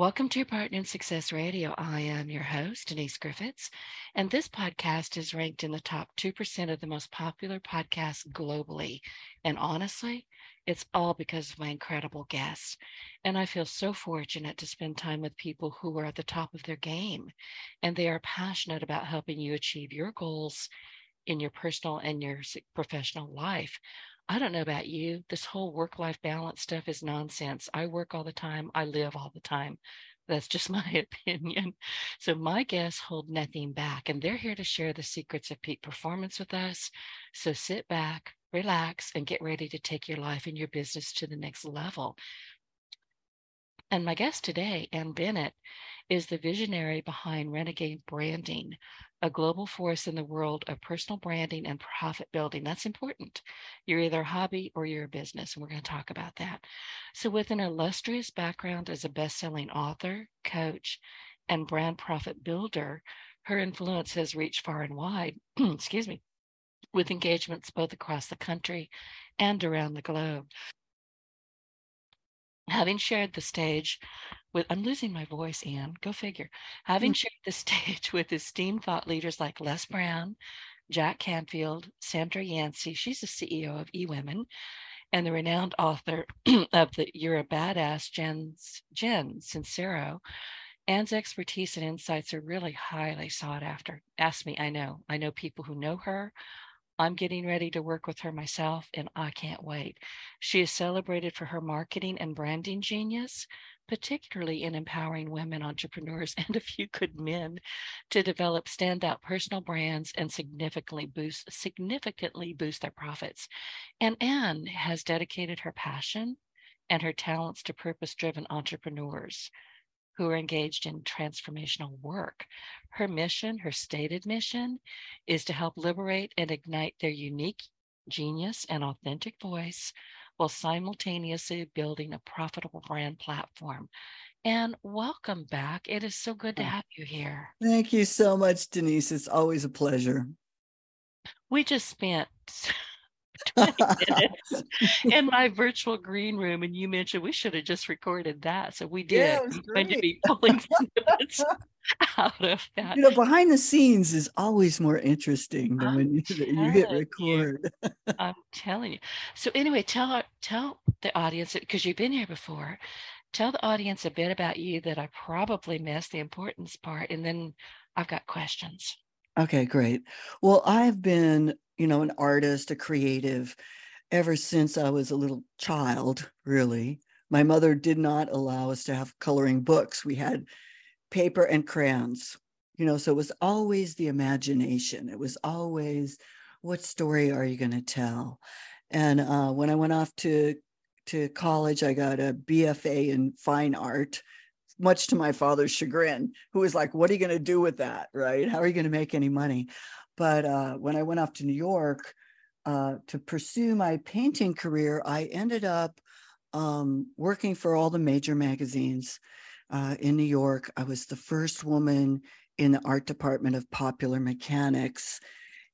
Welcome to Partner in Success Radio. I am your host, Denise Griffiths, and this podcast is ranked in the top 2% of the most popular podcasts globally. And honestly, it's all because of my incredible guests. And I feel so fortunate to spend time with people who are at the top of their game, and they are passionate about helping you achieve your goals in your personal and your professional life. I don't know about you. This whole work life balance stuff is nonsense. I work all the time, I live all the time. That's just my opinion. So, my guests hold nothing back, and they're here to share the secrets of peak performance with us. So, sit back, relax, and get ready to take your life and your business to the next level. And my guest today, Ann Bennett, is the visionary behind Renegade Branding, a global force in the world of personal branding and profit building. That's important. You're either a hobby or you're a business, and we're going to talk about that. So, with an illustrious background as a best selling author, coach, and brand profit builder, her influence has reached far and wide, excuse me, with engagements both across the country and around the globe. Having shared the stage with I'm losing my voice, Ann, Go figure. Having mm. shared the stage with esteemed thought leaders like Les Brown, Jack Canfield, Sandra Yancey, she's the CEO of eWomen, and the renowned author of the You're a Badass, Jen, Jen Sincero. Ann's expertise and insights are really highly sought after. Ask me, I know. I know people who know her. I'm getting ready to work with her myself, and I can't wait. She is celebrated for her marketing and branding genius, particularly in empowering women entrepreneurs and a few good men to develop standout personal brands and significantly boost significantly boost their profits. And Ann has dedicated her passion and her talents to purpose-driven entrepreneurs who are engaged in transformational work. Her mission, her stated mission, is to help liberate and ignite their unique genius and authentic voice while simultaneously building a profitable brand platform. And welcome back. It is so good to oh. have you here. Thank you so much, Denise. It's always a pleasure. We just spent 20 minutes in my virtual green room, and you mentioned we should have just recorded that. So we did. Yeah, going to be pulling snippets out of that. You know, behind the scenes is always more interesting than I'm when you, you hit record. You. I'm telling you. So anyway, tell tell the audience because you've been here before. Tell the audience a bit about you that I probably missed the importance part, and then I've got questions. Okay, great. Well, I've been, you know, an artist, a creative ever since I was a little child, really. My mother did not allow us to have coloring books. We had paper and crayons you know so it was always the imagination it was always what story are you going to tell and uh, when i went off to to college i got a bfa in fine art much to my father's chagrin who was like what are you going to do with that right how are you going to make any money but uh, when i went off to new york uh, to pursue my painting career i ended up um, working for all the major magazines uh, in New York. I was the first woman in the art department of popular mechanics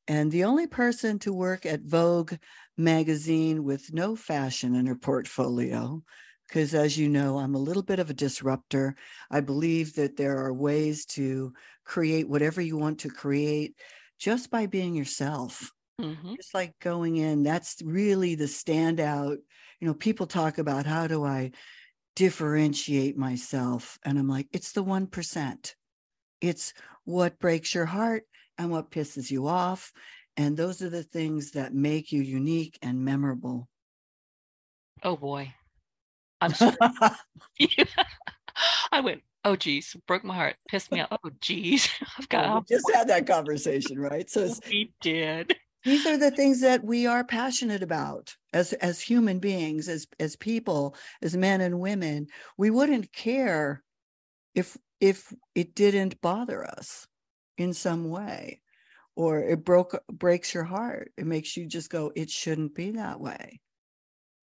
and the only person to work at Vogue magazine with no fashion in her portfolio. Because as you know, I'm a little bit of a disruptor. I believe that there are ways to create whatever you want to create just by being yourself. Mm-hmm. Just like going in, that's really the standout. You know, people talk about how do I differentiate myself. And I'm like, it's the 1%. It's what breaks your heart and what pisses you off. And those are the things that make you unique and memorable. Oh boy. I'm sure. I went, oh geez, broke my heart, pissed me off. Oh geez. I've got well, we just had that conversation, right? So we did these are the things that we are passionate about as as human beings as as people as men and women we wouldn't care if if it didn't bother us in some way or it broke breaks your heart it makes you just go it shouldn't be that way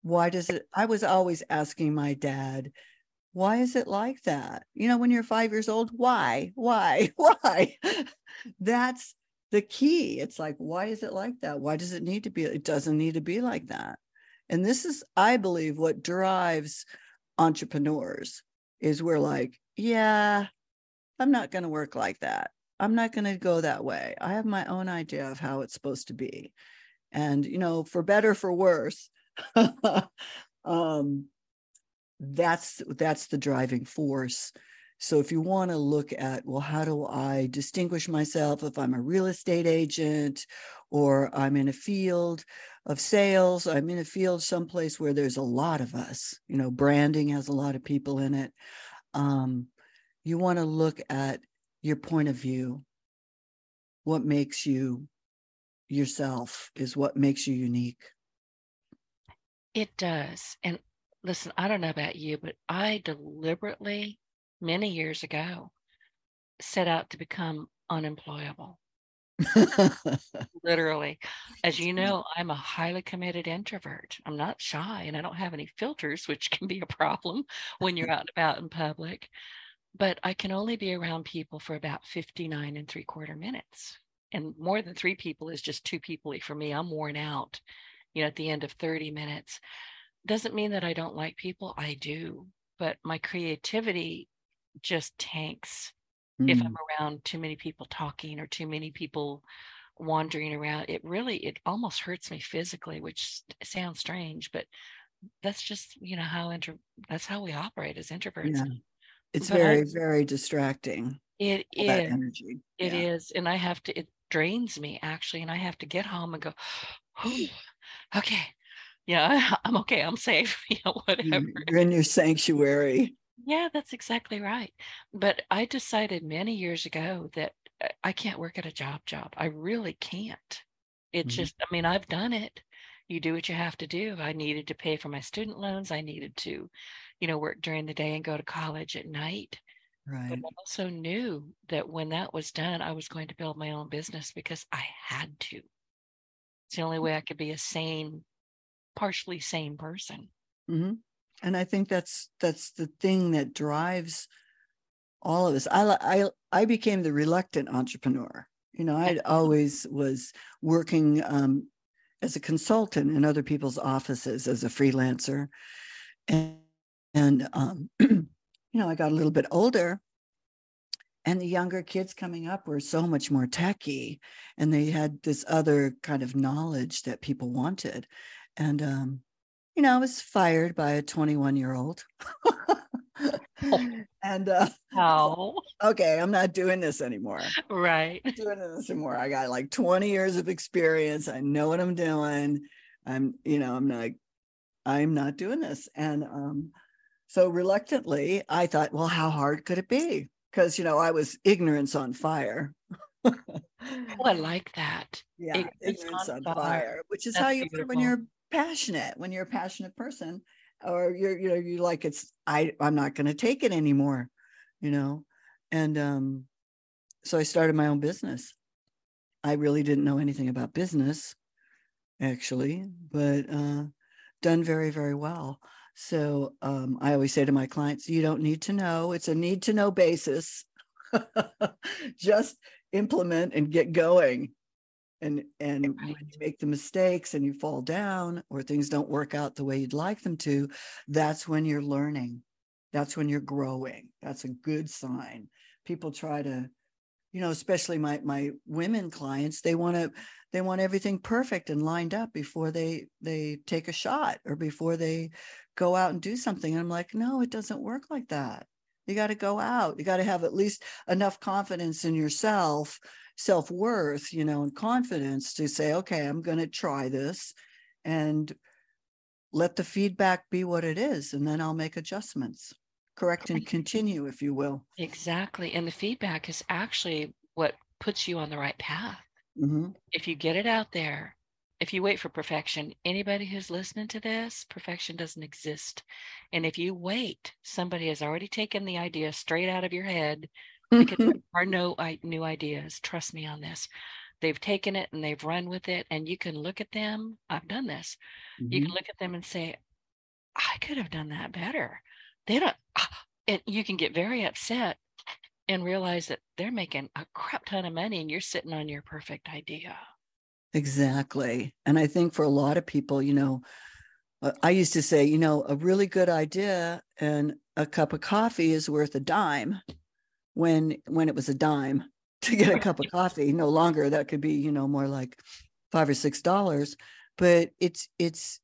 why does it i was always asking my dad why is it like that? You know when you're 5 years old why? Why? Why? That's the key. It's like why is it like that? Why does it need to be it doesn't need to be like that? And this is i believe what drives entrepreneurs is we're like yeah i'm not going to work like that. I'm not going to go that way. I have my own idea of how it's supposed to be. And you know for better for worse um that's that's the driving force. So if you want to look at well how do i distinguish myself if i'm a real estate agent or i'm in a field of sales i'm in a field someplace where there's a lot of us you know branding has a lot of people in it. Um, you want to look at your point of view. What makes you yourself is what makes you unique. It does. And listen i don't know about you but i deliberately many years ago set out to become unemployable. Literally. As you know i'm a highly committed introvert. I'm not shy and i don't have any filters which can be a problem when you're out and about in public but i can only be around people for about 59 and three quarter minutes and more than three people is just too people for me. I'm worn out you know at the end of 30 minutes doesn't mean that i don't like people i do but my creativity just tanks mm. if i'm around too many people talking or too many people wandering around it really it almost hurts me physically which sounds strange but that's just you know how inter that's how we operate as introverts yeah. it's but very I, very distracting it is energy It yeah. is, and i have to it drains me actually and i have to get home and go oh, yeah i'm okay i'm safe you know whatever you're in your sanctuary yeah that's exactly right but i decided many years ago that uh, I can't work at a job job. I really can't. It's mm-hmm. just, I mean, I've done it. You do what you have to do. I needed to pay for my student loans. I needed to, you know, work during the day and go to college at night. Right. But I also knew that when that was done, I was going to build my own business because I had to. It's the only way I could be a sane, partially sane person. Mm-hmm. And I think that's that's the thing that drives all of us. I I I became the reluctant entrepreneur. You know, I always was working um, as a consultant in other people's offices as a freelancer, and and um, you know, I got a little bit older, and the younger kids coming up were so much more techy, and they had this other kind of knowledge that people wanted, and um, you know, I was fired by a 21 year old. and uh oh. okay i'm not doing this anymore. Right. I'm doing this anymore. I got like 20 years of experience. I know what i'm doing. I'm you know i'm not i'm not doing this. And um so reluctantly i thought well how hard could it be? Because you know i was ignorance on fire. Oh i like that. Yeah ignorance, ignorance on, fire. fire. which is That's how you when you're passionate when you're a passionate person or you're you know you like it's i i'm not going to take it anymore you know? And um so i started my own business. I really didn't know anything about business actually but uh done very very well. So um i always say to my clients you don't need to know. It's a need to know basis. Just implement and get going and and right. when you make the mistakes and you fall down or things don't work out the way you'd like them to that's when you're learning. That's when you're growing. That's a good sign. People try to you know especially my my women clients they want to they want everything perfect and lined up before they they take a shot or before they go out and do something. And i'm like no it doesn't work like that. You got to go out. You got to have at least enough confidence in yourself self worth, you know, and confidence to say, okay, I'm going to try this and let the feedback be what it is. And then I'll make adjustments, correct and continue, if you will. Exactly. And the feedback is actually what puts you on the right path. Mm-hmm. If you get it out there, if you wait for perfection, anybody who's listening to this, perfection doesn't exist. And if you wait, somebody has already taken the idea straight out of your head because there are no I, new ideas. Trust me on this. They've taken it and they've run with it, and you can look at them. I've done this. Mm-hmm. You can mm-hmm. look at them and say, "I could have done that better." They don't, and you can get very upset and realize that they're making a crap ton of money, and you're sitting on your perfect idea. Exactly, and I think for a lot of people, you know, uh, I used to say, you know, a really good idea and a cup of coffee is worth a dime when when it was a dime to get a cup of coffee. No longer that could be you know more like five or six dollars but it's it's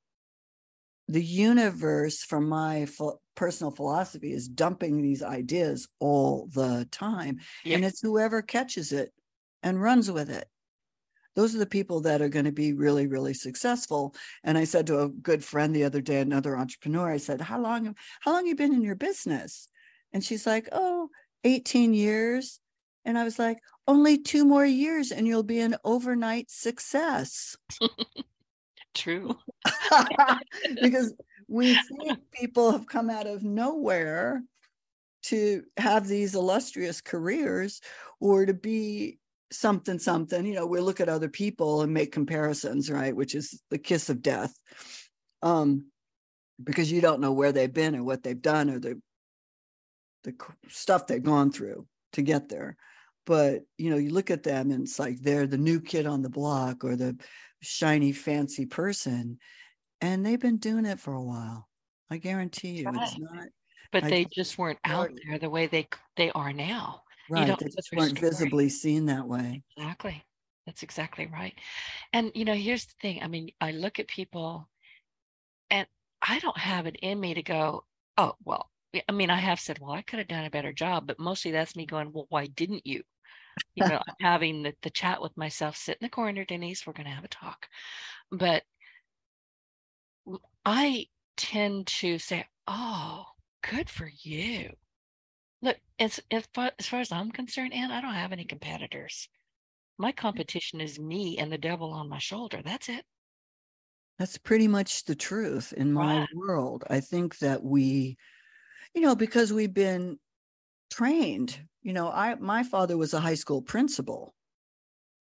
the universe from my ph- personal philosophy is dumping these ideas all the time yep. and it's whoever catches it and runs with it. Those are the people that are going to be really really successful and i said to a good friend the other day another entrepreneur i said how long how long you been in your business? And she's like oh 18 years. And I was like, only two more years and you'll be an overnight success. True. because we think people have come out of nowhere to have these illustrious careers or to be something something you know we look at other people and make comparisons right which is the kiss of death um because you don't know where they've been or what they've done or the the stuff they've gone through to get there. But you know you look at them and it's like they're the new kid on the block or the shiny fancy person and they've been doing it for a while. I guarantee you right. it's not but I, they just weren't out there the way they they are now. Right. you they just weren't story. visibly seen that way. Exactly. That's exactly right. And you know here's the thing i mean i look at people and i don't have it in me to go oh well I mean, I have said, well, I could have done a better job, but mostly that's me going, well, why didn't you? You know, having the, the chat with myself, sit in the corner, Denise, we're going to have a talk. But I tend to say, oh, good for you. Look, as, as, far, as far as I'm concerned, Ann, I don't have any competitors. My mm. competition is me and the devil on my shoulder. That's it. That's pretty much the truth in my right. world. I think that we you know, because we've been trained. You know, I my father was a high school principal.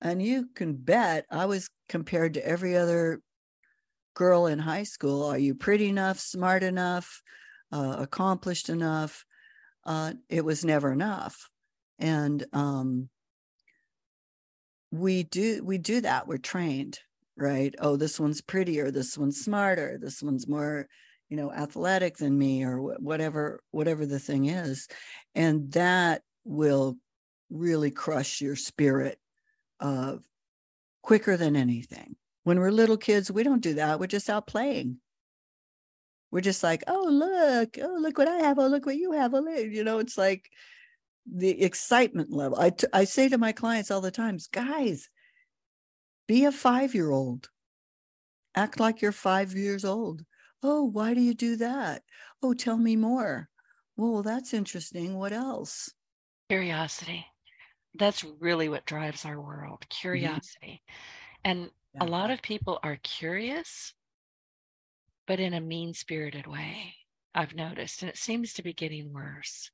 And you can bet I was compared to every other girl in high school. Are you pretty enough, smart enough, uh, accomplished enough? Uh, it was never enough. And um, we do we do that. We're trained, right? Oh, this one's prettier. This one's smarter. This one's more you know athletic than me or whatever whatever the thing is and that will really crush your spirit uh, quicker than anything. When we're little kids we don't do that we're just out playing. We're just like oh look oh look what i have oh look what you have oh look. you know it's like the excitement level. I, t- I say to my clients all the times guys be a five year old act like you're five years old Oh, why do you do that? Oh, tell me more. Well, that's interesting. What else? Curiosity. That's really what drives our world mm-hmm. curiosity. Mm-hmm. And yeah. a lot of people are curious, but in a mean spirited way, I've noticed. And it seems to be getting worse.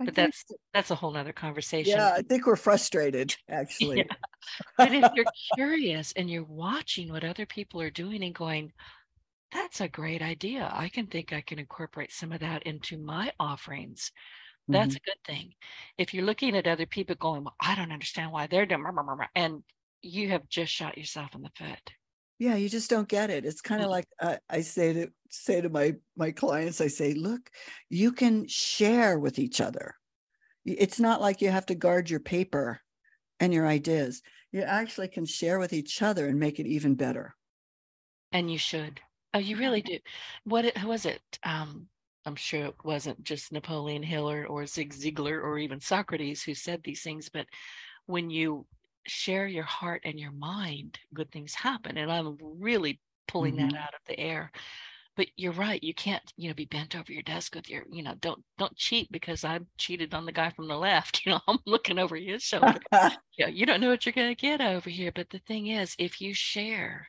I but that's that's a whole nother conversation. Yeah, I think we're frustrated actually. yeah. But if you're curious and you're watching what other people are doing and going, that's a great idea. I can think I can incorporate some of that into my offerings. That's mm-hmm. a good thing. If you're looking at other people going, well, I don't understand why they're doing, and you have just shot yourself in the foot. Yeah, you just don't get it. It's kind of mm-hmm. like uh, I say to say to my my clients, I say, look, you can share with each other. It's not like you have to guard your paper and your ideas. You actually can share with each other and make it even better. And you should. Oh, you really do. What it, was it? Um, I'm sure it wasn't just Napoleon Hill or, or Zig Ziglar or even Socrates who said these things, but when you share your heart and your mind, good things happen. And I'm really pulling mm-hmm. that out of the air. But you're right. You can't, you know, be bent over your desk with your, you know, don't don't cheat because I cheated on the guy from the left. You know, I'm looking over his shoulder. yeah, you don't know what you're going to get over here. But the thing is, if you share,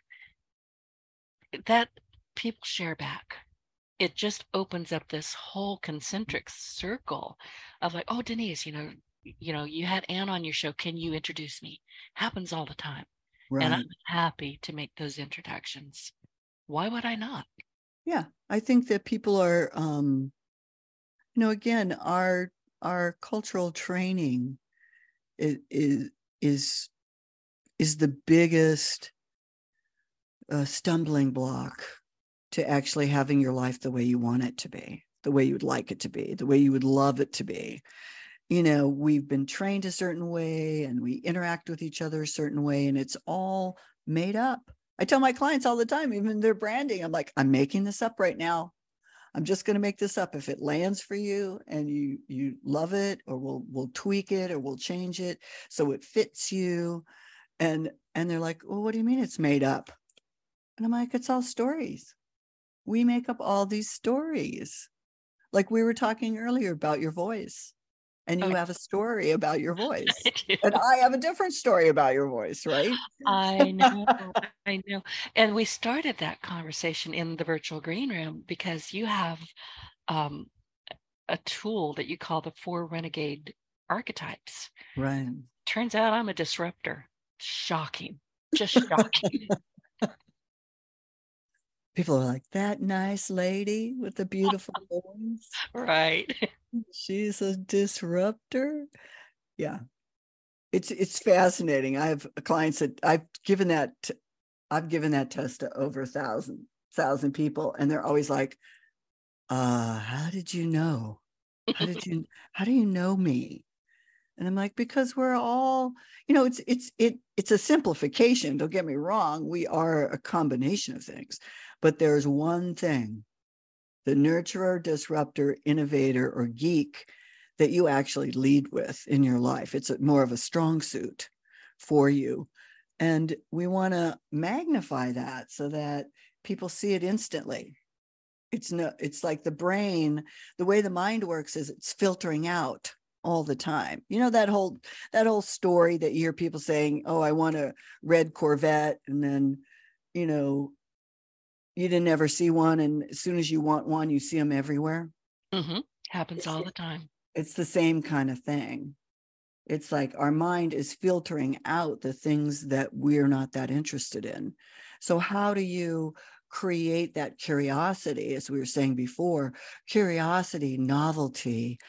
that people share back it just opens up this whole concentric circle of like oh denise you know you know, you had Ann on your show. Can you introduce me? Happens all the time. Right. And I'm happy to make those introductions. Why would I not? yeah i think that people are um you know again our our cultural training is is is, the biggest uh, stumbling block to actually having your life the way you want it to be the way you would like it to be the way you would love it to be you know we've been trained a certain way and we interact with each other a certain way and it's all made up I tell my clients all the time, even their branding, I'm like, I'm making this up right now. I'm just going to make this up. If it lands for you and you you love it, or we'll we'll tweak it, or we'll change it so it fits you, and and they're like, well, what do you mean it's made up? And I'm like, it's all stories. We make up all these stories, like we were talking earlier about your voice and you have a story about your voice and i have a different story about your voice right? I know i know. And we started that conversation in the virtual green room because you have um, a tool that you call the four renegade archetypes. Right. Turns out i'm a disruptor. Shocking. Just shocking people are like that nice lady with the beautiful voice. Right. She's a disruptor. Yeah. It's it's fascinating. I have clients that i've given that i've given that test to over a thousand thousand people and they're always like uh how did you know? How did you how do you know me? And i'm like because we're all you know it's it's it it's a simplification don't get me wrong we are a combination of things but there's one thing the nurturer, disruptor, innovator, or geek that you actually lead with in your life. It's more of a strong suit for you. And we want to magnify that so that people see it instantly. It's no, it's like the brain, the way the mind works is it's filtering out all the time. You know that whole that whole story that you hear people saying, "Oh, I want a red Corvette," and then, you know, you didn't ever see one and as soon as you want one you see them everywhere? Mm-hmm. happens it's, all the time. it's the same kind of thing. It's like our mind is filtering out the things that we're not that interested in. So how do you create that curiosity as we were saying before curiosity novelty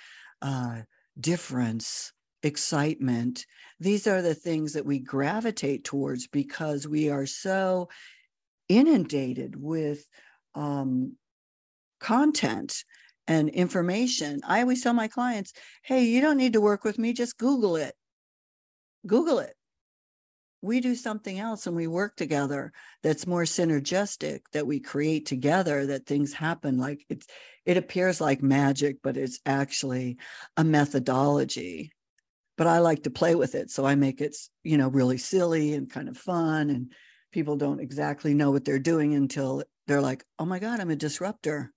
uh, difference excitement? These are the things that we gravitate towards because we are so inundated with um, content and information. I always tell my clients, hey, you don't need to work with me, just Google it. Google it. We do something else and we work together that's more synergistic, that we create together, that things happen like it's it appears like magic, but it's actually a methodology. But I like to play with it. So I make it, you know, really silly and kind of fun and people don't exactly know what they're doing until they're like, oh my God, I'm a disruptor.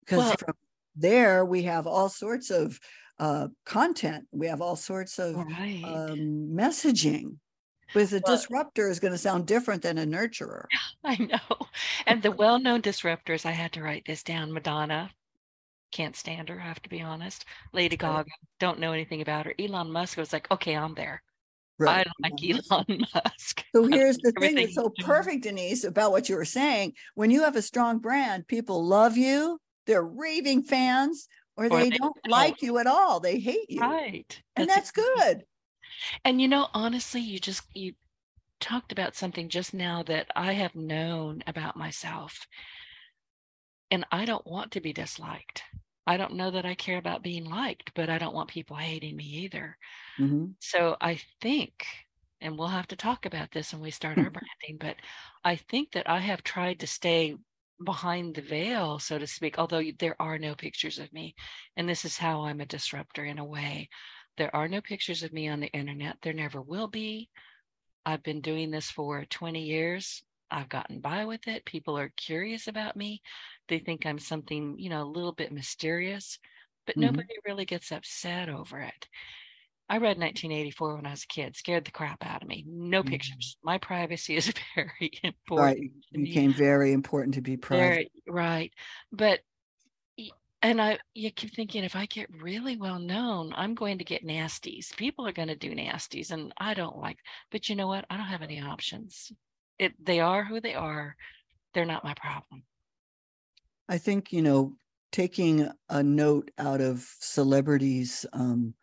Because well, from there, we have all sorts of uh, content, we have all sorts of right. um, messaging. Because a well, disruptor is going to sound different than a nurturer. I know. And the well known disruptors, I had to write this down Madonna, can't stand her, I have to be honest. Lady Gaga, don't know anything about her. Elon Musk was like, okay, I'm there. Right. I don't like mm-hmm. Elon Musk. So here's the thing that's so perfect, Denise, about what you were saying. When you have a strong brand, people love you, they're raving fans, or, or they, they, don't, don't like you at all. They hate you. Right. And that's, that's good. And you know, honestly, you just you talked about something just now that I have known about myself. And I don't want to be disliked. I don't know that I care about being liked, but I don't want people hating me either. Mm-hmm. So I think, and we'll have to talk about this when we start our branding, but I think that I have tried to stay behind the veil, so to speak, although there are no pictures of me. And this is how I'm a disruptor in a way. There are no pictures of me on the internet. There never will be. I've been doing this for 20 years. I've gotten by with it. People are curious about me. They think I'm something, you know, a little bit mysterious, but mm-hmm. nobody really gets upset over it. I read 1984 when I was a kid, scared the crap out of me. No mm-hmm. pictures. My privacy is very important. Right. It became very important to be private. Very, right. But and I you keep thinking if I get really well known, I'm going to get nasties. People are going to do nasties, and I don't like. But you know what? I don't have any options. It they are who they are. They're not my problem. I think you know taking a note out of celebrities. Um,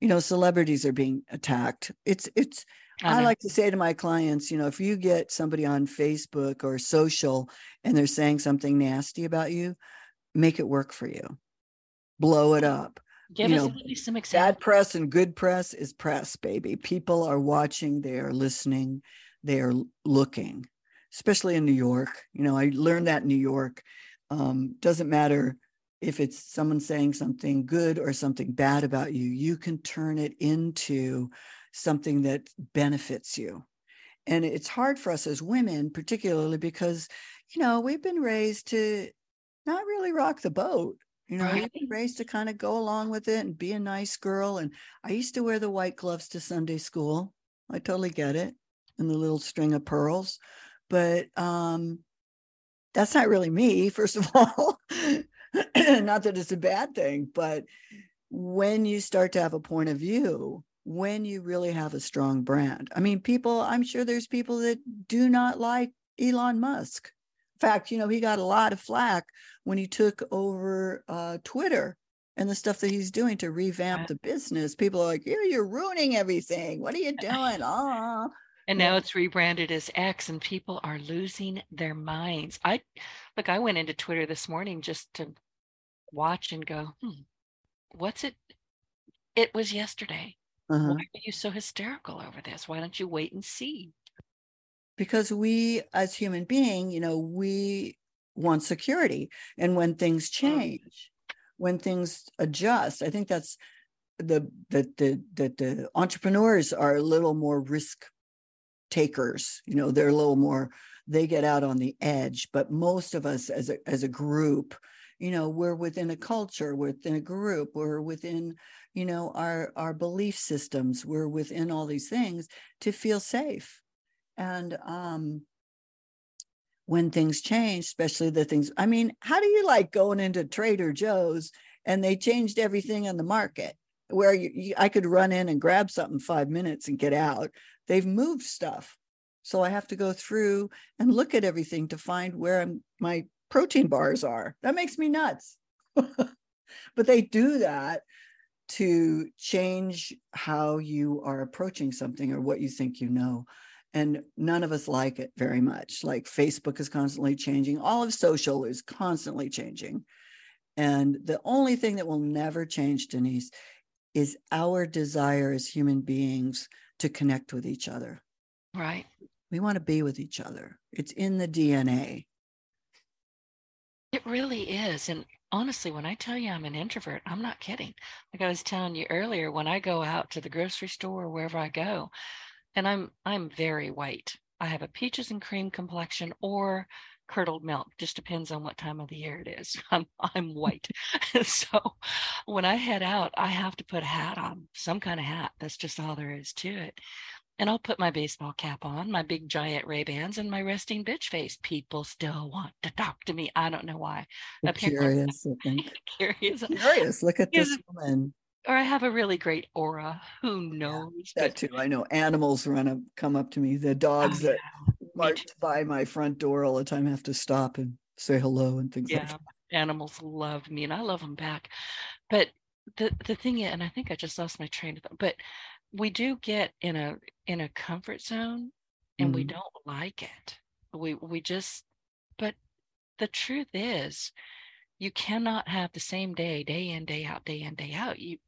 you know, celebrities are being attacked. It's it's. I, I like to say to my clients, you know, if you get somebody on Facebook or social and they're saying something nasty about you, make it work for you. Blow it up. Give you us know, some examples. Bad press and good press is press, baby. People are watching, they are listening, they are looking, especially in New York. You know, I learned that in New York. Um, doesn't matter if it's someone saying something good or something bad about you, you can turn it into something that benefits you. And it's hard for us as women, particularly because, you know, we've been raised to not really rock the boat. You know, right. you've been raised to kind of go along with it and be a nice girl. And I used to wear the white gloves to Sunday school. I totally get it. And the little string of pearls. But um that's not really me, first of all. not that it's a bad thing, but when you start to have a point of view, when you really have a strong brand. I mean, people, I'm sure there's people that do not like Elon Musk In fact, you know, he got a lot of flack when he took over uh, Twitter and the stuff that he's doing to revamp the business. People are like, "Yeah, you're ruining everything. What are you doing?" Ah. And now it's rebranded as X, and people are losing their minds. I look. I went into Twitter this morning just to watch and go, hmm, "What's it?" It was yesterday. Uh-huh. Why are you so hysterical over this? Why don't you wait and see? because we as human being you know we want security and when things change when things adjust i think that's the that the that the entrepreneurs are a little more risk takers you know they're a little more they get out on the edge. But most of us as a as a group you know we're within a culture within a group we're within you know our our belief systems we're within all these things to feel safe. And um when things change especially the things i mean how do you like going into trader joe's and they changed everything on the market? Where you, you, i could run in and grab something five minutes and get out they've moved stuff. So i have to go through and look at everything to find where I'm, my protein bars are. That makes me nuts. But they do that to change how you are approaching something or what you think you know. And none of us like it very much. Like facebook is constantly changing. All of social is constantly changing. And the only thing that will never change denise is our desire as human beings to connect with each other. Right. We want to be with each other. It's in the dna it really is. And honestly when i tell you i'm an introvert i'm not kidding. Like i was telling you earlier when i go out to the grocery store or wherever i go and I'm I'm very white. I have a peaches and cream complexion or curdled milk just depends on what time of the year it is. I'm i'm white. So when i head out i have to put a hat on some kind of hat that's just all there is to it. And i'll put my baseball cap on my big giant ray bans and my resting bitch face. People still want to talk to me. I don't know why. Curious i think. curious. Curious. Look at this woman. Or I have a really great aura. Who knows? Yeah, that too. I know animals run up, come up to me. The dogs oh, that march by my front door all the time have to stop and say hello and things yeah, like that. Animals love me and I love them back. But the the thing is, and I think I just lost my train of thought, but we do get in a in a comfort zone and mm-hmm. we don't like it. We we just but the truth is you cannot have the same day day in day out day in day out you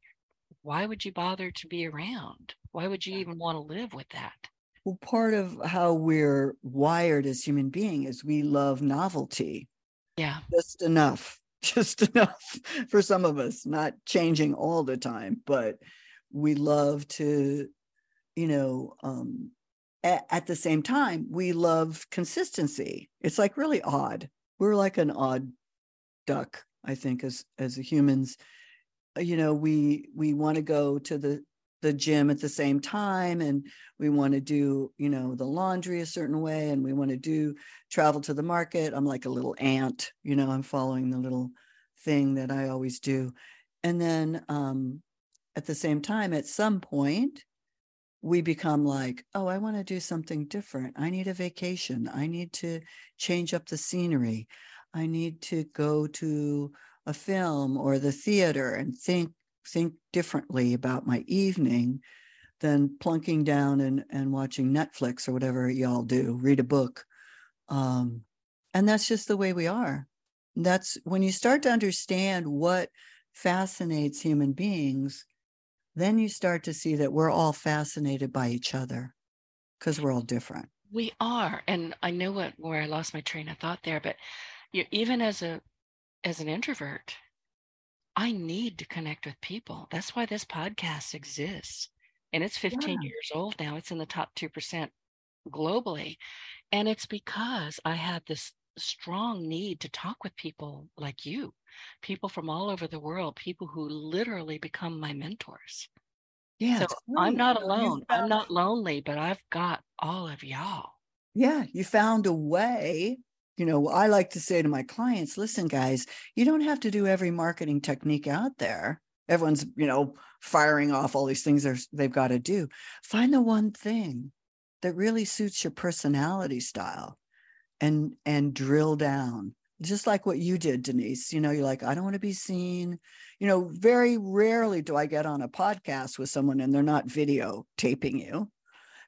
why would you bother to be around? Why would you even want to live with that? Well, part of how we're wired as human beings is we love novelty. Yeah. Just enough, just enough for some of us, not changing all the time, but we love to, you know, um, at, at the same time, we love consistency. It's like really odd. We're like an odd duck, I think, as as humans you know we we want to go to the the gym at the same time and we want to do you know the laundry a certain way and we want to do travel to the market i'm like a little ant you know i'm following the little thing that I always do. And then um, at the same time, at some point, we become like, oh, I want to do something different. I need a vacation. I need to change up the scenery. I need to go to a film or the theater and think think differently about my evening than plunking down and, and watching Netflix or whatever y'all do, read a book. Um, and that's just the way we are. That's when you start to understand what fascinates human beings, then you start to see that we're all fascinated by each other because we're all different. We are. And I know what where I lost my train of thought there, but you even as a as an introvert, I need to connect with people. That's why this podcast exists. And it's 15 yeah. years old now. It's in the top 2% globally. And it's because I had this strong need to talk with people like you, people from all over the world, people who literally become my mentors. Yeah. So I'm not alone. Found, I'm not lonely, but I've got all of y'all. Yeah. You found a way. You know, I like to say to my clients, listen, guys, you don't have to do every marketing technique out there. Everyone's, you know, firing off all these things they've got to do. Find the one thing that really suits your personality style and and drill down just like what you did denise you know you're like i don't want to be seen you know very rarely do i get on a podcast with someone and they're not video taping you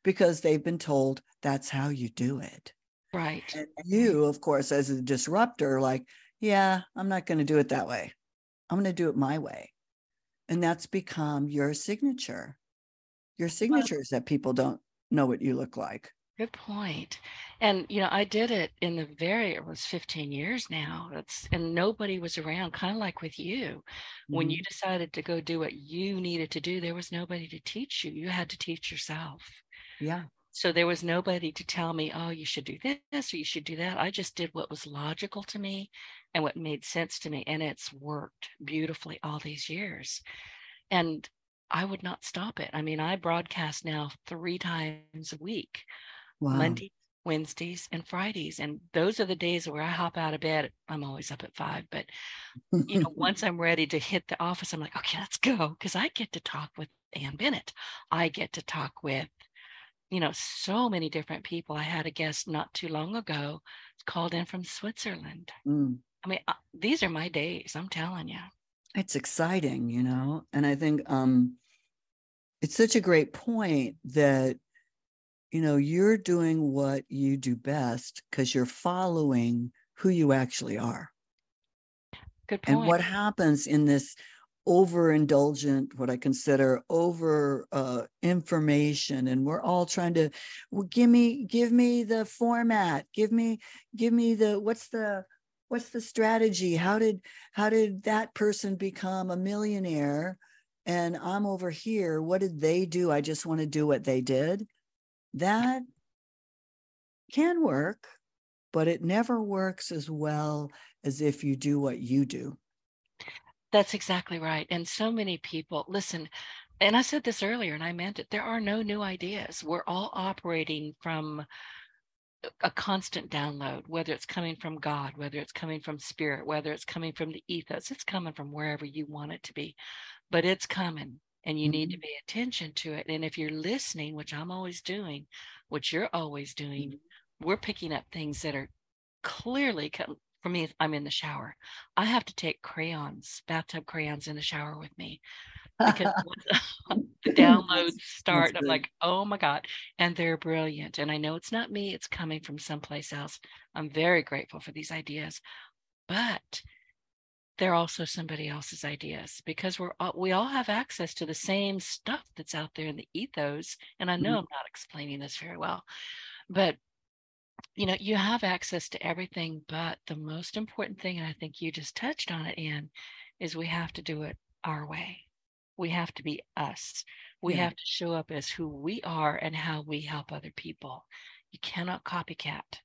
because they've been told that's how you do it right and you of course as a disruptor like yeah i'm not going to do it that way i'm going to do it my way and that's become your signature your signature is that people don't know what you look like Good point. And you know, I did it in the very it was 15 years now. That's and nobody was around, kind of like with you. Mm-hmm. When you decided to go do what you needed to do, there was nobody to teach you. You had to teach yourself. Yeah. So there was nobody to tell me, oh, you should do this or you should do that. I just did what was logical to me and what made sense to me. And it's worked beautifully all these years. And I would not stop it. I mean, I broadcast now three times a week wow. Mondays, Wednesdays, and Fridays. And those are the days where I hop out of bed. I'm always up at five, but you know, once I'm ready to hit the office, I'm like, okay, let's go. Cause I get to talk with Ann Bennett. I get to talk with, you know, so many different people. I had a guest not too long ago called in from Switzerland. Mm. I mean, uh, these are my days. I'm telling you. It's exciting, you know, and I think um, it's such a great point that you know, you're doing what you do best because you're following who you actually are. Good point. And what happens in this overindulgent, what I consider over uh, information, and we're all trying to well, give me, give me the format, give me, give me the what's the what's the strategy? How did how did that person become a millionaire? And I'm over here. What did they do? I just want to do what they did that can work, but it never works as well as if you do what you do. That's exactly right. And so many people, listen, and I said this earlier and I meant it, there are no new ideas. We're all operating from a constant download, whether it's coming from God, whether it's coming from spirit, whether it's coming from the ethos, it's coming from wherever you want it to be, but it's coming and you mm-hmm. need to mm-hmm. pay attention to it. And if you're listening, which I'm always doing, which you're always doing, mm-hmm. we're picking up things that are clearly for me. I'm in the shower. I have to take crayons, bathtub crayons, in the shower with me because the downloads start, I'm like, oh my god, and they're brilliant. And I know it's not me; it's coming from someplace else. I'm very grateful for these ideas, but they're also somebody else's ideas because we're all, we all have access to the same stuff that's out there in the ethos and i know mm-hmm. i'm not explaining this very well but you know you have access to everything but the most important thing and i think you just touched on it Ann, is we have to do it our way we have to be us we yeah. have to show up as who we are and how we help other people you cannot copycat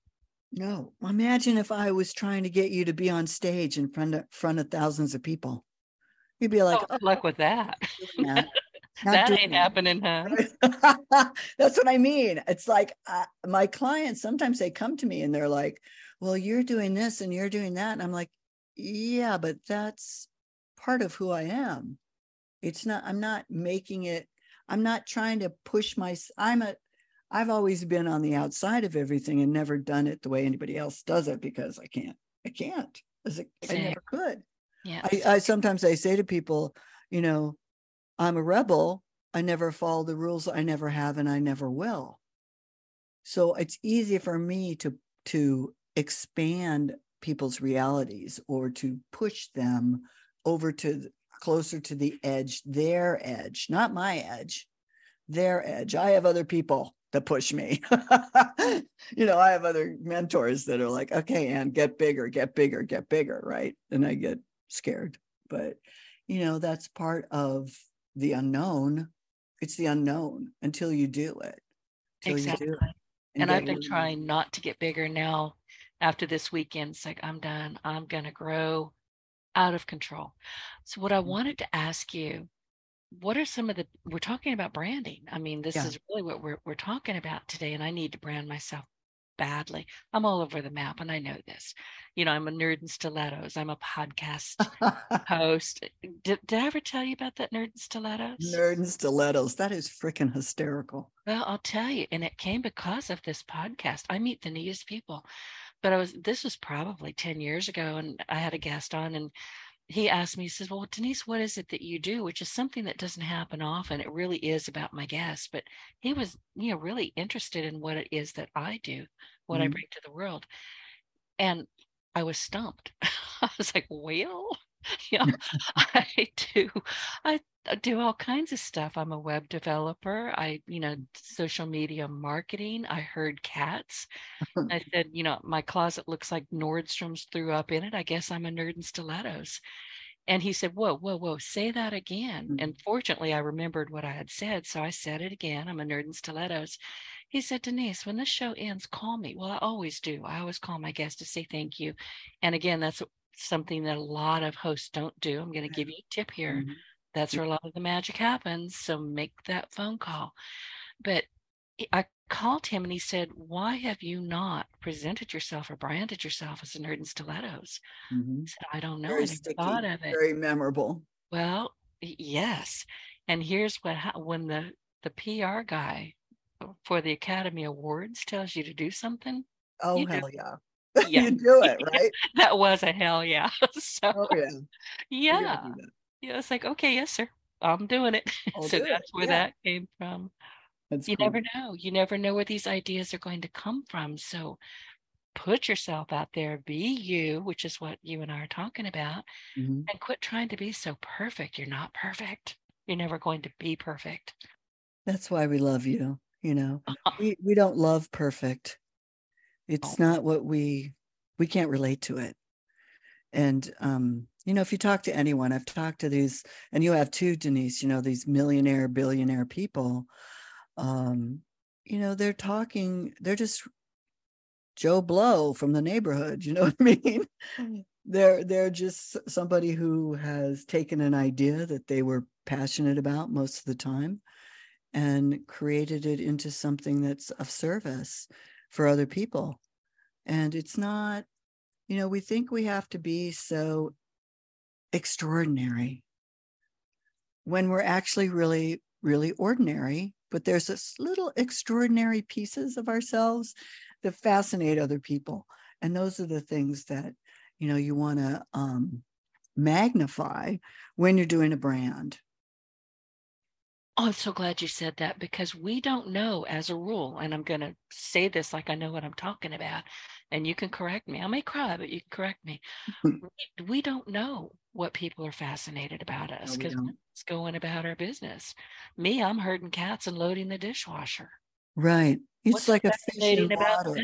no, imagine if I was trying to get you to be on stage in front of front of thousands of people. You'd be like, oh, oh luck with that. that, ain't that. happening, huh? That's what I mean. It's like uh, my clients sometimes they come to me and they're like, "Well, you're doing this and you're doing that," and I'm like, yeah, but that's part of who I am. It's not, I'm not making it, I'm not trying to push my, I'm a, I've always been on the outside of everything and never done it the way anybody else does it because I can't, I can't, I never could. Yeah. I, I sometimes I say to people, you know, I'm a rebel. I never follow the rules. I never have, and I never will. So it's easy for me to to expand people's realities or to push them over to closer to the edge, their edge, not my edge, their edge. I have other people that push me. you know, I have other mentors that are like, okay, and get bigger, get bigger, get bigger, right? And I get scared. But, you know, that's part of the unknown. It's the unknown until you do it. exactly. Do it and, and I've been trying not to get bigger now after this weekend. It's like, I'm done. I'm going to grow out of control. So, what I mm. wanted to ask you, what are some of the, we're talking about branding. I mean, this yeah. is really what we're, we're talking about today. And I need to brand myself badly. I'm all over the map and I know this. You know, I'm a nerd in stilettos. I'm a podcast host. Did, did I ever tell you about that nerd in stilettos? Nerd in stilettos. That is freaking hysterical. Well, I'll tell you. And it came because of this podcast. I meet the neatest people. But I was this was probably 10 years ago and I had a guest on and he asked me, he says, Well, Denise, what is it that you do? Which is something that doesn't happen often. It really is about my guests. But he was, you know, really interested in what it is that I do, what mm-hmm. I bring to the world. And I was stumped. I was like, Well, yeah, I do. I do all kinds of stuff. I'm a web developer. I, you know, social media marketing. I herd cats. I said, you know, my closet looks like Nordstrom's threw up in it. I guess I'm a nerd in stilettos. And he said, Whoa, whoa, whoa, say that again. Mm-hmm. And fortunately, I remembered what I had said. So I said it again. I'm a nerd in stilettos. He said, Denise, when this show ends, call me. Well, I always do. I always call my guests to say thank you. And again, that's something that a lot of hosts don't do. I'm going to give you a tip here. Mm-hmm. That's where a lot of the magic happens. So make that phone call. But I called him and he said, Why have you not presented yourself or branded yourself as a nerd in stilettos? Mm-hmm. I said, I don't know. Very I sticky, thought of it. Very memorable. Well, yes. And here's what when the the PR guy for the Academy Awards tells you to do something. Oh hell yeah yeah. you do it, right? that was a hell yeah. so oh, yeah. Yeah. Yeah. It's like, okay, yes, sir. I'm doing it. so do that's it. where yeah. that came from. That's you cool. never know. You never know where these ideas are going to come from. So put yourself out there, be you, which is what you and I are talking about, mm-hmm. and quit trying to be so perfect. You're not perfect. You're never going to be perfect. That's why we love you. You know, uh-huh. we, we don't love perfect it's not what we we can't relate to it. And um you know if you talk to anyone i've talked to these and you have too denise you know these millionaire billionaire people um you know they're talking they're just joe blow from the neighborhood you know what i mean? They're they're just somebody who has taken an idea that they were passionate about most of the time and created it into something that's of service for other people. And it's not, you know, we think we have to be so extraordinary when we're actually really, really ordinary. But there's this little extraordinary pieces of ourselves that fascinate other people. And those are the things that, you know, you want to um, magnify when you're doing a brand Oh, I'm so glad you said that because we don't know as a rule, and I'm going to say this like I know what I'm talking about, and you can correct me. I may cry, but you can correct me. we, we, don't know what people are fascinated about us because it's going about our business. Me, I'm herding cats and loading the dishwasher. Right. It's What's like a fish in water.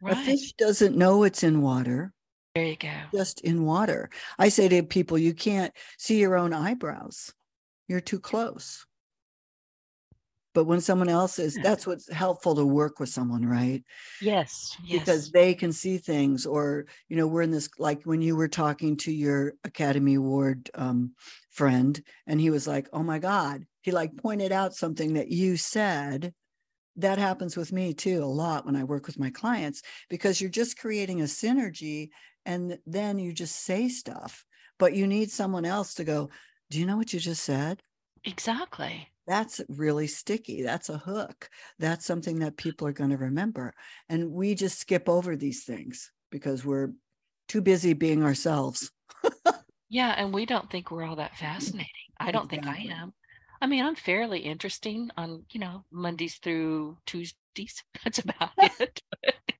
Right. A fish doesn't know it's in water. There you go. Just in water. I say to people, you can't see your own eyebrows. You're too close but when someone else is that's what's helpful to work with someone right? Yes, yes. Because they can see things or you know we're in this like when you were talking to your academy award um, friend and he was like oh my god he like pointed out something that you said. That happens with me too a lot when i work with my clients because you're just creating a synergy and then you just say stuff but you need someone else to go do you know what you just said? Exactly that's really sticky that's a hook that's something that people are going to remember and we just skip over these things because we're too busy being ourselves. Yeah and we don't think we're all that fascinating. I don't exactly. think i am. I mean i'm fairly interesting on you know mondays through tuesdays that's about it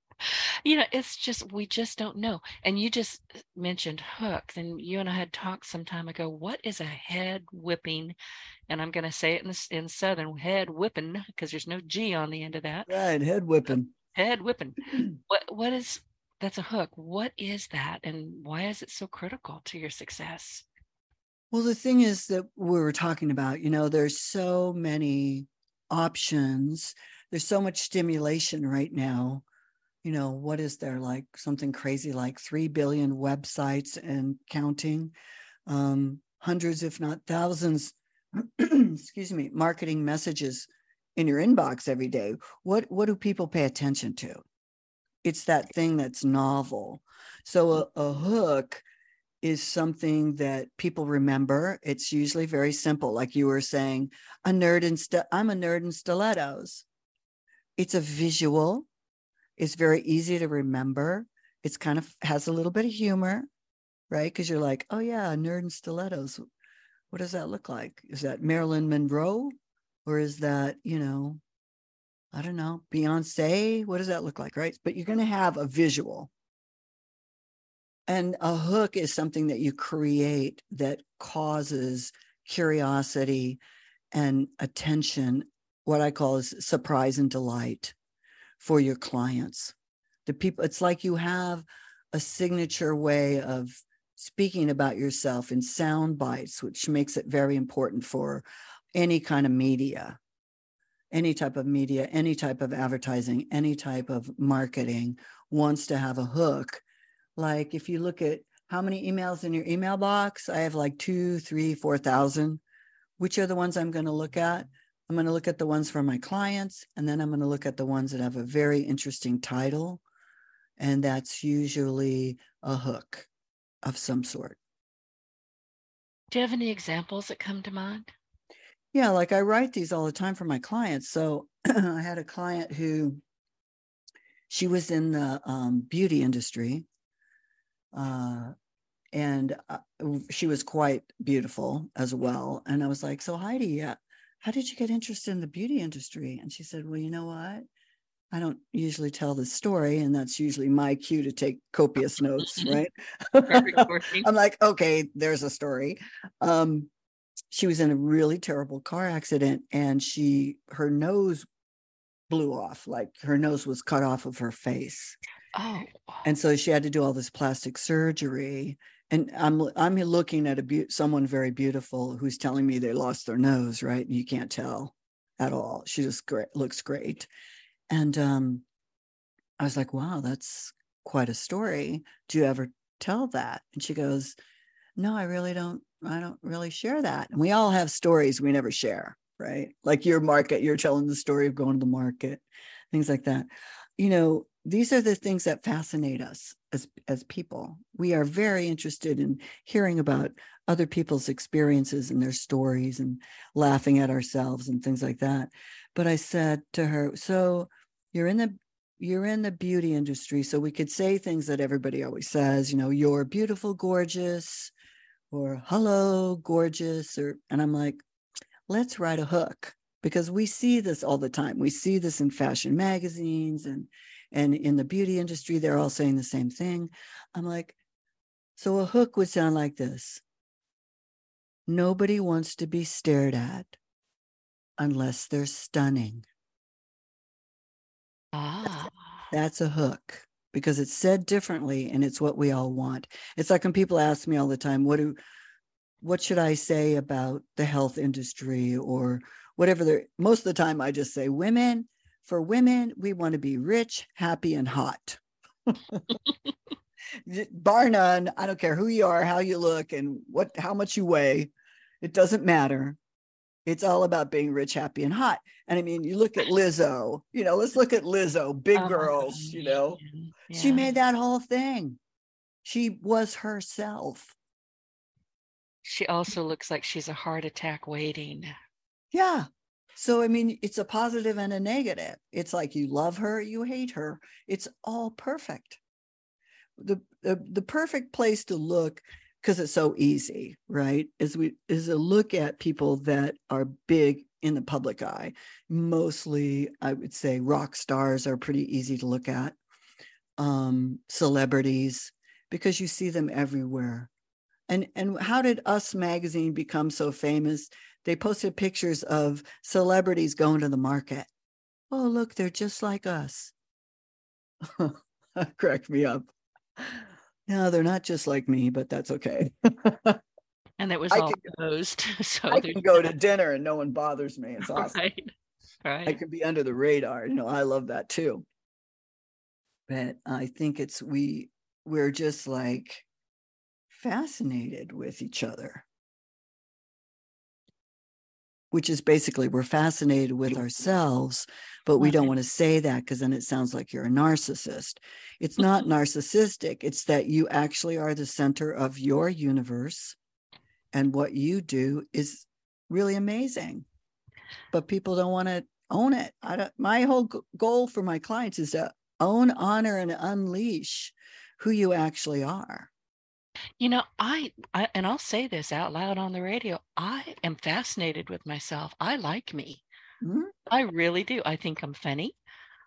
you know, it's just we just don't know. And you just uh, mentioned hooks, and you and I had talked some time ago. What is a head whipping? And I'm going to say it in in Southern head whipping because there's no G on the end of that. Right, head whipping. Head whipping. what what is that's a hook? What is that, and why is it so critical to your success? Well, the thing is that we were talking about, you know, there's so many options. There's so much stimulation right now you know, what is there like something crazy like 3 billion websites and counting, um, hundreds, if not thousands, excuse me, marketing messages in your inbox every day. What, what do people pay attention to? It's that thing that's novel. So a, a hook is something that people remember. It's usually very simple, like you were saying, a nerd in st- I'm a nerd in stilettos. It's a visual it's very easy to remember. It's kind of has a little bit of humor, right? Because you're like, oh yeah, nerd in stilettos. What does that look like? Is that Marilyn Monroe? Or is that, you know, I don't know, Beyonce? What does that look like? Right. But you're going to have a visual. And a hook is something that you create that causes curiosity and attention, what I call is surprise and delight for your clients. The people, it's like you have a signature way of speaking about yourself in sound bites, which makes it very important for any kind of media, any type of media, any type of advertising, any type of marketing wants to have a hook. Like if you look at how many emails in your email box, I have like two, three, four thousand. Which are the ones I'm going to look at? I'm going to look at the ones for my clients, and then I'm going to look at the ones that have a very interesting title. And that's usually a hook of some sort. Do you have any examples that come to mind? Yeah, like I write these all the time for my clients. So I had a client who she was in the um, beauty industry. Uh, and uh, she was quite beautiful as well. And I was like, So, Heidi, yeah, how did you get interested in the beauty industry? And she said, well, you know what? I don't usually tell the story, and that's usually my cue to take copious notes, right? I'm like, okay, there's a story. Um, she was in a really terrible car accident, and she her nose blew off, like her nose was cut off of her face. Oh, and so she had to do all this plastic surgery, and I'm I'm looking at a be- someone very beautiful who's telling me they lost their nose, right? You can't tell at all. She just great, looks great, and um, I was like, wow, that's quite a story. Do you ever tell that? And she goes, no, I really don't. I don't really share that. And we all have stories we never share, right? Like your market, you're telling the story of going to the market, things like that. You know, these are the things that fascinate us as as people. We are very interested in hearing about other people's experiences and their stories and laughing at ourselves and things like that. But i said to her so you're in the you're in the beauty industry so we could say things that everybody always says you know you're beautiful gorgeous or hello gorgeous or and i'm like let's write a hook because we see this all the time. We see this in fashion magazines and and in the beauty industry, they're all saying the same thing. I'm like, so a hook would sound like this Nobody wants to be stared at unless they're stunning. Ah. That's a hook because it's said differently and it's what we all want. It's like when people ask me all the time, what do what should I say about the health industry or whatever they most of the time I just say women for women, we want to be rich, happy, and hot. Bar none. I don't care who you are, how you look, and what how much you weigh. It doesn't matter. It's all about being rich, happy, and hot. And I mean, you look at Lizzo, you know, let's look at Lizzo, big oh, girls, you know. Yeah. She made that whole thing. She was herself. She also looks like she's a heart attack waiting. Yeah. So, I mean, it's a positive and a negative. It's like you love her, you hate her. It's all perfect. The, the, the perfect place to look because it's so easy, right? Is we is a look at people that are big in the public eye. Mostly, I would say rock stars are pretty easy to look at. Um, celebrities, because you see them everywhere. And and how did Us magazine become so famous? They posted pictures of celebrities going to the market. Oh, look, they're just like us. Crack me up. No, they're not just like me, but that's okay. and it was I all can- closed. So I can go to dinner and no one bothers me. It's awesome. right. I Right. can be under the radar. You know, I love that too. But I think it's we we're just like fascinated with each other. Which is basically we're fascinated with ourselves, but we don't want to say that because then it sounds like you're a narcissist. It's mm. not narcissistic, it's that you actually are the center of your universe. And what you do is really amazing but people don't want to own it. I don't, my whole goal for my clients is to own, honor, and unleash who you actually are. You know, I, I and I'll say this out loud on the radio. I am fascinated with myself. I like me. Mhm. I really do. I think I'm funny.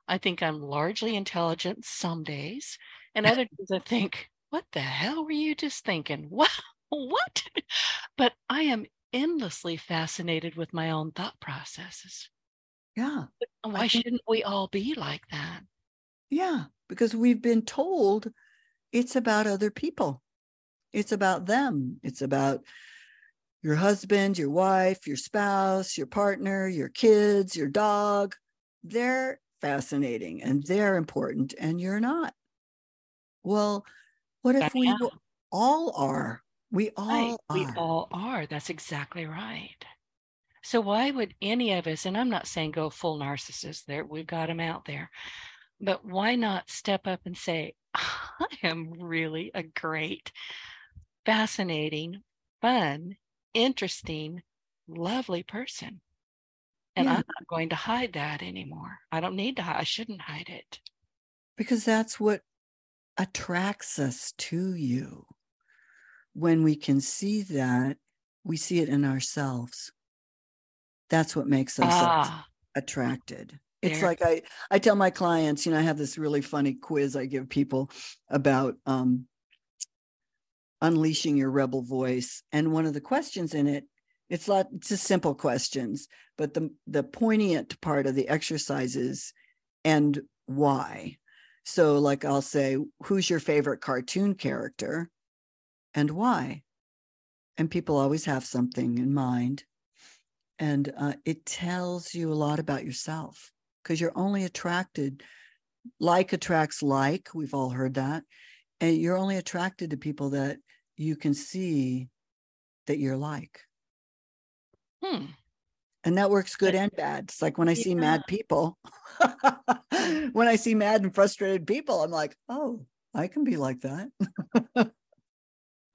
I think I'm largely intelligent some days, and other days I think, "What the hell were you just thinking?" What? What? But I am endlessly fascinated with my own thought processes. Yeah, Why think- shouldn't we all be like that? yeah, because we've been told it's about other people, it's about them, it's about your husband, your wife, your spouse, your partner, your kids, your dog. They're fascinating and they're important, and you're not. Well, what if we all are? We all Right. We all are. That's exactly right. So why would any of us, and I'm not saying go full narcissist there, we've got them out there, but why not step up and say, I am really a great, fascinating, fun, interesting, lovely person. And Yeah. I'm not going to hide that anymore. I don't need to. I shouldn't hide it. because that's what attracts us to you. When we can see that, we see it in ourselves. That's what makes us Ah, attracted. It's There. like I I tell my clients, you know, I have this really funny quiz I give people about um unleashing your rebel voice. And one of the questions in it, it's not it's just simple questions, but the the poignant part of the exercises and why. So like I'll say, who's your favorite cartoon character and why? And people always have something in mind. And uh, it tells you a lot about yourself because you're only attracted, like attracts like. We've all heard that. And you're only attracted to people that you can see that you're like. hmm. And that works good and bad. It's like when I see mad people, when I see mad and frustrated people, I'm like, oh, I can be like that.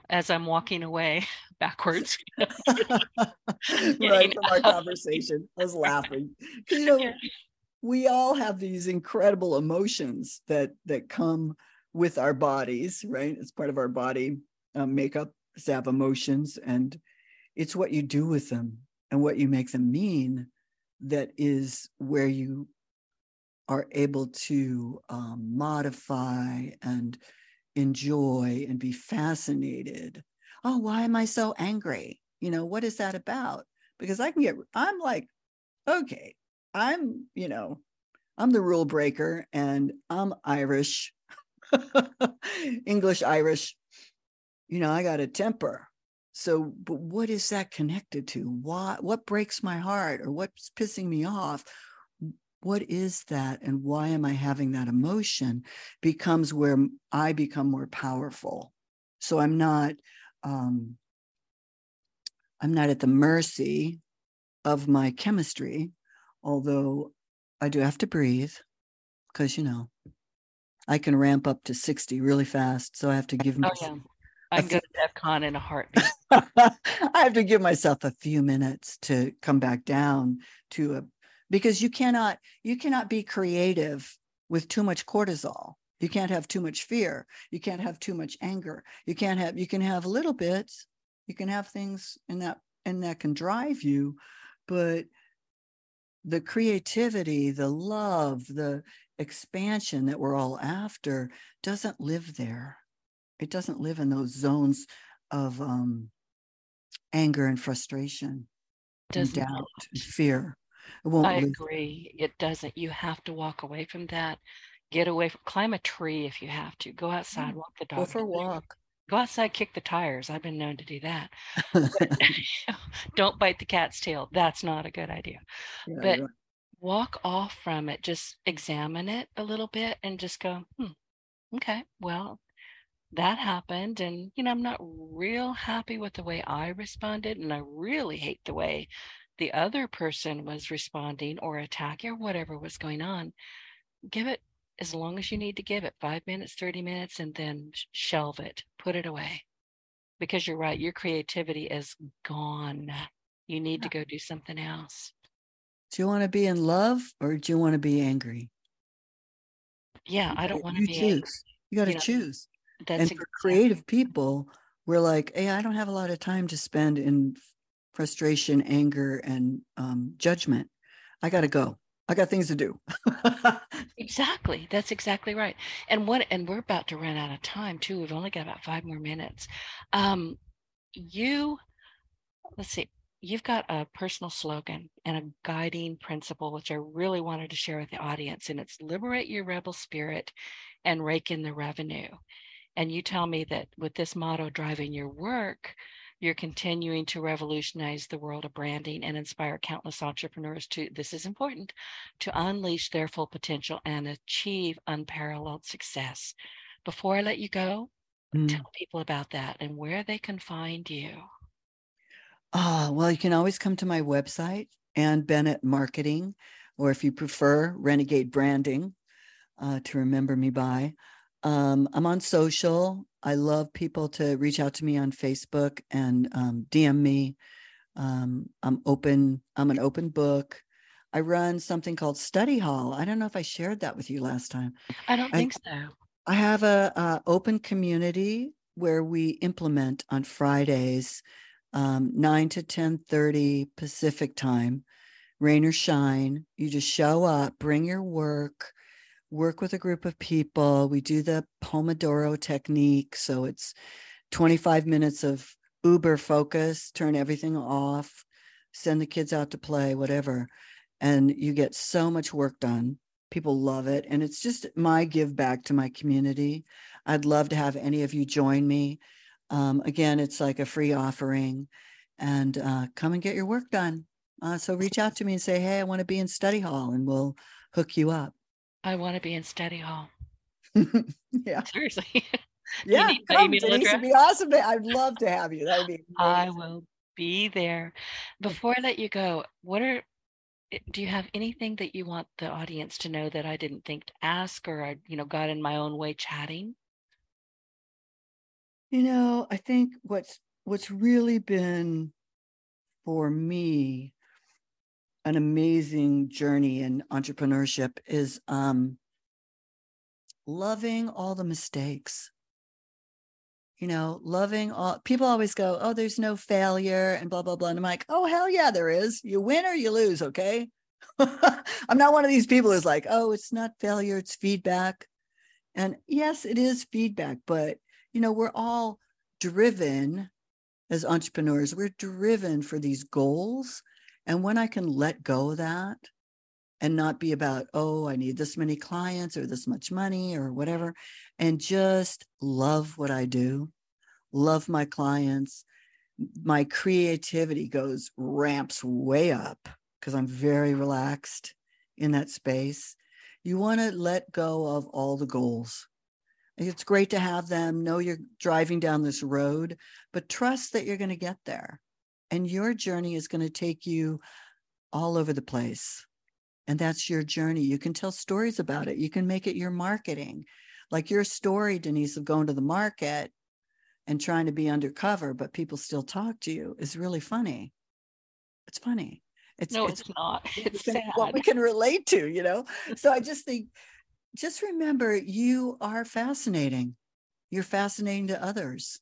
As I'm walking away backwards. right from our conversation. I was laughing. You know, Yeah. we all have these incredible emotions that that come with our bodies, right? It's part of our body makeup is to have emotions, and it's what you do with them and what you make them mean that is where you are able to um, modify and enjoy and be fascinated. Oh, why am I so angry? You know, what is that about? Because I can get, I'm like, okay, I'm, you know, I'm the rule breaker and I'm Irish, English Irish. You know, I got a temper. So, but what is that connected to? Why, what breaks my heart or what's pissing me off? What is that? And why am I having that emotion? Becomes where I become more powerful. So I'm not, um, I'm not at the mercy of my chemistry, although I do have to breathe because, you know, I can ramp up to 60 really fast. So I have to give Oh myself yeah. I can go to DEF CON in a heartbeat. I have to give myself a few minutes to come back down to a because you cannot you cannot be creative with too much cortisol. You can't have too much fear. You can't have too much anger. You can't have you can have little bits. You can have things and that and that can drive you, but the creativity, the love, the expansion that we're all after doesn't live there. It doesn't live in those zones of um, anger and frustration, Does and not. doubt, and fear. It won't I live. agree. It doesn't. You have to walk away from that. Get away from climb a tree if you have to. Go outside, walk the dog. Go for a walk. Go outside, kick the tires. I've been known to do that. Don't bite the cat's tail. That's not a good idea. Yeah, but right. walk off from it. Just examine it a little bit and just go, hmm, okay, well, that happened. And, you know, I'm not real happy with the way I responded. And I really hate the way the other person was responding or attacking or whatever was going on. Give it as long as you need to give it five minutes, 30 minutes, and then shelve it, put it away. Because you're right, your creativity is gone. You need to go do something else. do you want to be in love or do you want to be angry? Yeah, I don't want to be. choose. angry. You got to you know, choose. That's and for exactly- creative people, we're like, hey, I don't have a lot of time to spend in frustration, anger, and um, judgment. I got to go. I got things to do. Exactly. That's exactly right. And what and we're about to run out of time too. We've only got about five more minutes. Um you let's see, you've got a personal slogan and a guiding principle which I really wanted to share with the audience, and it's liberate your rebel spirit and rake in the revenue. And you tell me that with this motto driving your work, you're continuing to revolutionize the world of branding and inspire countless entrepreneurs to, this is important, to unleash their full potential and achieve unparalleled success. Before I let you go, Mm. tell people about that and where they can find you. Ah, well, you can always come to my website, Ann Bennett Marketing, or if you prefer, Renegade Branding uh, to remember me by. Um, I'm on social. I love people to reach out to me on Facebook and um, DM me. Um, I'm open. I'm an open book. I run something called Study Hall. I don't know if I shared that with you last time. I don't I- think so. I have a, a open community where we implement on Fridays, um, nine to ten thirty Pacific time, rain or shine. You just show up, bring your work, work with a group of people. We do the Pomodoro technique, so it's twenty five minutes of uber focus. Turn everything off, send the kids out to play, whatever, and you get so much work done people love it and it's just my give back to my community i'd love to have any of you join me um, again it's like a free offering and uh, come and get your work done uh, so reach out to me and say hey i want to be in study hall and we'll hook you up I want to be in study hall. yeah Seriously. yeah come, Denise, it'd be awesome to- i'd love to have you that would be I will be there. Before I let you go, what are eh, do you have anything that you want the audience to know that I didn't think to ask or I, you know, got in my own way chatting? You know, I think what's what's really been for me an amazing journey in entrepreneurship is um loving all the mistakes. You know, loving all people always go, "Oh, there's no failure," and blah blah blah. And I'm like, "Oh, hell yeah, there is. You win or you lose, okay?" I'm not one of these people who's like, "Oh, it's not failure, it's feedback." And yes, it is feedback, but you know, we're all driven as entrepreneurs, we're driven for these goals. And when I can let go of that and not be about, oh, I need this many clients or this much money or whatever, and just love what I do, love my clients, my creativity goes ramps way up because I'm very relaxed in that space. You want to let go of all the goals. It's great to have them know you're driving down this road, but trust that you're going to get there. And your journey is going to take you all over the place. And that's your journey. You can tell stories about it. You can make it your marketing. Like your story, Denise, of going to the market and trying to be undercover, but people still talk to you is really funny. It's funny. It's no, it's, it's not. It's what we can relate to, you know. So I just think, just remember, you are fascinating. You're fascinating to others.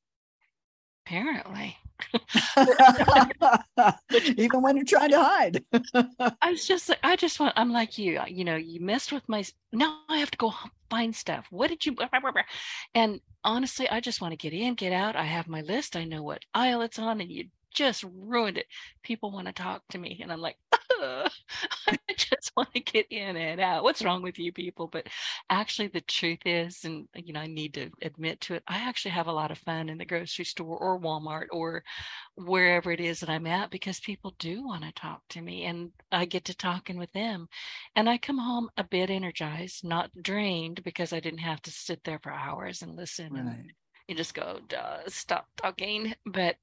Apparently. Even when you're trying to hide. I was just like, I just want, I'm like you, you know, you messed with my, now I have to go find stuff. What did you, and honestly, I just want to get in, get out. I have my list. I know what aisle it's on, and you just ruined it. People want to talk to me, and I'm like, I just want to get in and out. What's wrong with you people? But actually, the truth is, and you know, I need to admit to it, I actually have a lot of fun in the grocery store or Walmart or wherever it is that I'm at because people do want to talk to me, and I get to talking with them, and I come home a bit energized, not drained because I didn't have to sit there for hours and listen right. and you just go stop talking but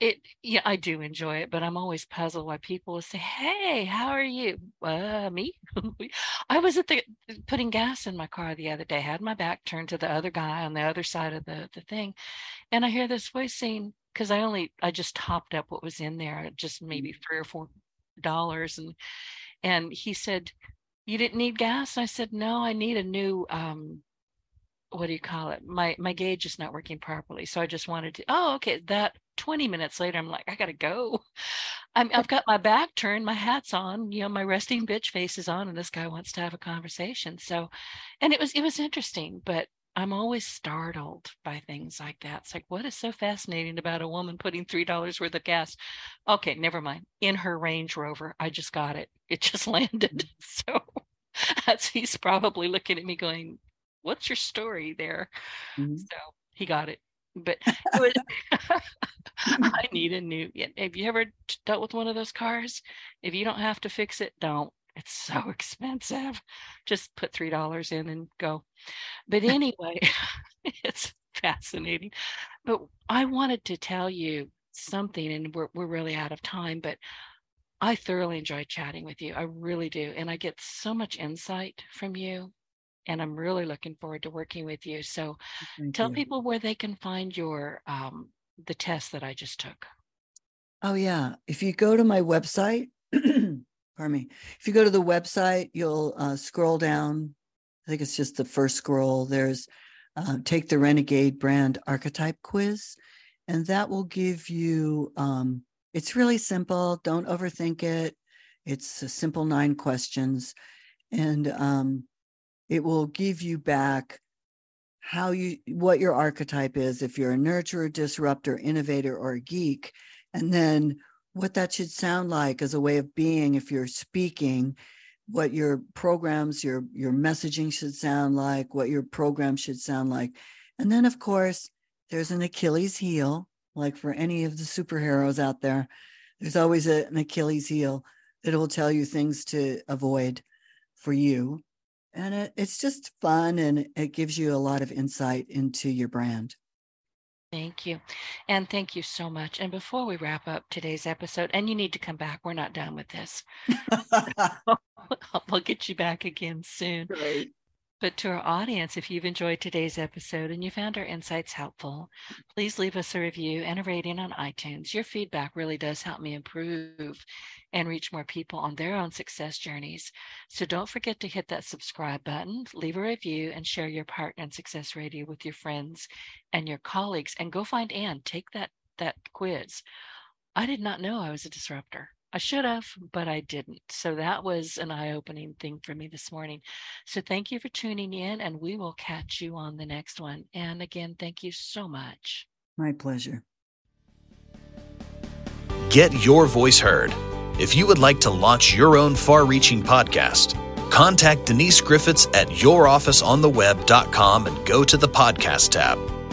it yeah i do enjoy it but i'm always puzzled why people will say hey how are you? Uh me? I was at the putting gas in my car the other day had my back turned to the other guy on the other side of the the thing and i hear this voice saying because i only i just topped up what was in there just maybe mm-hmm. three or four dollars and and he said you didn't need gas? I said no i need a new um what do you call it? My my gauge is not working properly. So I just wanted to, oh, okay. That 20 minutes later, I'm like, I gotta go. I'm, I've got my back turned, my hat's on, you know, my resting bitch face is on, and this guy wants to have a conversation. So, and it was it was interesting, but I'm always startled by things like that. It's like, what is so fascinating about a woman putting three dollars worth of gas? Okay, never mind. In her Range Rover, I just got it. It just landed. Mm. So that's he's probably looking at me going, what's your story there? Mm-hmm. So he got it. But it was, I need a new. Have you ever dealt with one of those cars? If you don't have to fix it, don't. It's so expensive. Just put three dollars in and go. But anyway, it's fascinating. But I wanted to tell you something, and we're we're really out of time. But I thoroughly enjoy chatting with you. I really do, and I get so much insight from you and I'm really looking forward to working with you. So Thank tell you. people where they can find your um, the test that I just took. Oh yeah, if you go to my website, pardon me, if you go to the website, you'll uh, scroll down. I think it's just the first scroll. There's uh, take the Renegade brand archetype quiz, and that will give you. Um, it's really simple. Don't overthink it. It's a simple nine questions, and um, it will give you back how you what your archetype is if you're a nurturer disruptor innovator or a geek. And then what that should sound like as a way of being if you're speaking what your programs your your messaging should sound like what your program should sound like. And then of course there's an achilles heel like for any of the superheroes out there there's always a, an achilles heel that will tell you things to avoid for you and it, it's just fun and it gives you a lot of insight into your brand. Thank you. And thank you so much. And before we wrap up today's episode, and you need to come back, we're not done with this. we'll get you back again soon. Great. But to our audience, if you've enjoyed today's episode and you found our insights helpful, please leave us a review and a rating on iTunes. Your feedback really does help me improve and reach more people on their own success journeys. So don't forget to hit that subscribe button, leave a review, and share your partner in Success Radio with your friends and your colleagues. And go find Ann. Take that that quiz. I did not know I was a disruptor. I should have, but I didn't. So that was an eye opening thing for me this morning. So thank you for tuning in, and we will catch you on the next one. And again, thank you so much. My pleasure. Get your voice heard. If you would like to launch your own far reaching podcast, contact Denise Griffiths at yourofficeontheweb.com and go to the podcast tab.